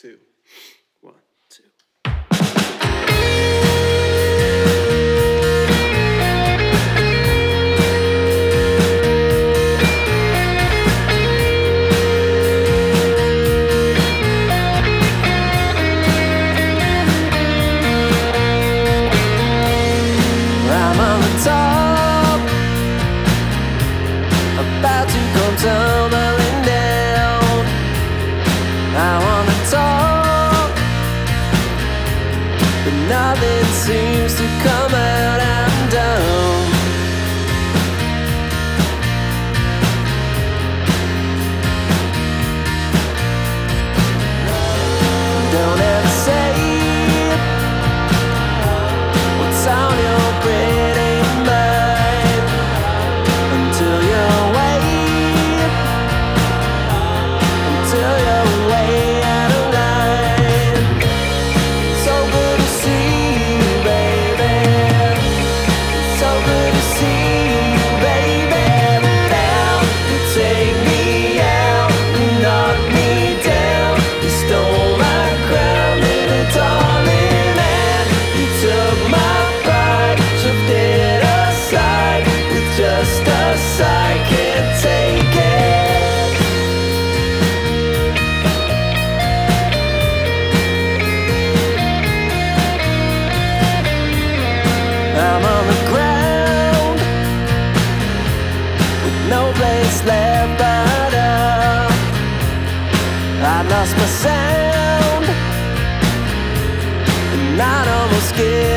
two, one, two. I'm on the top, about to come down. seems to come lost my sound, and I'd almost give.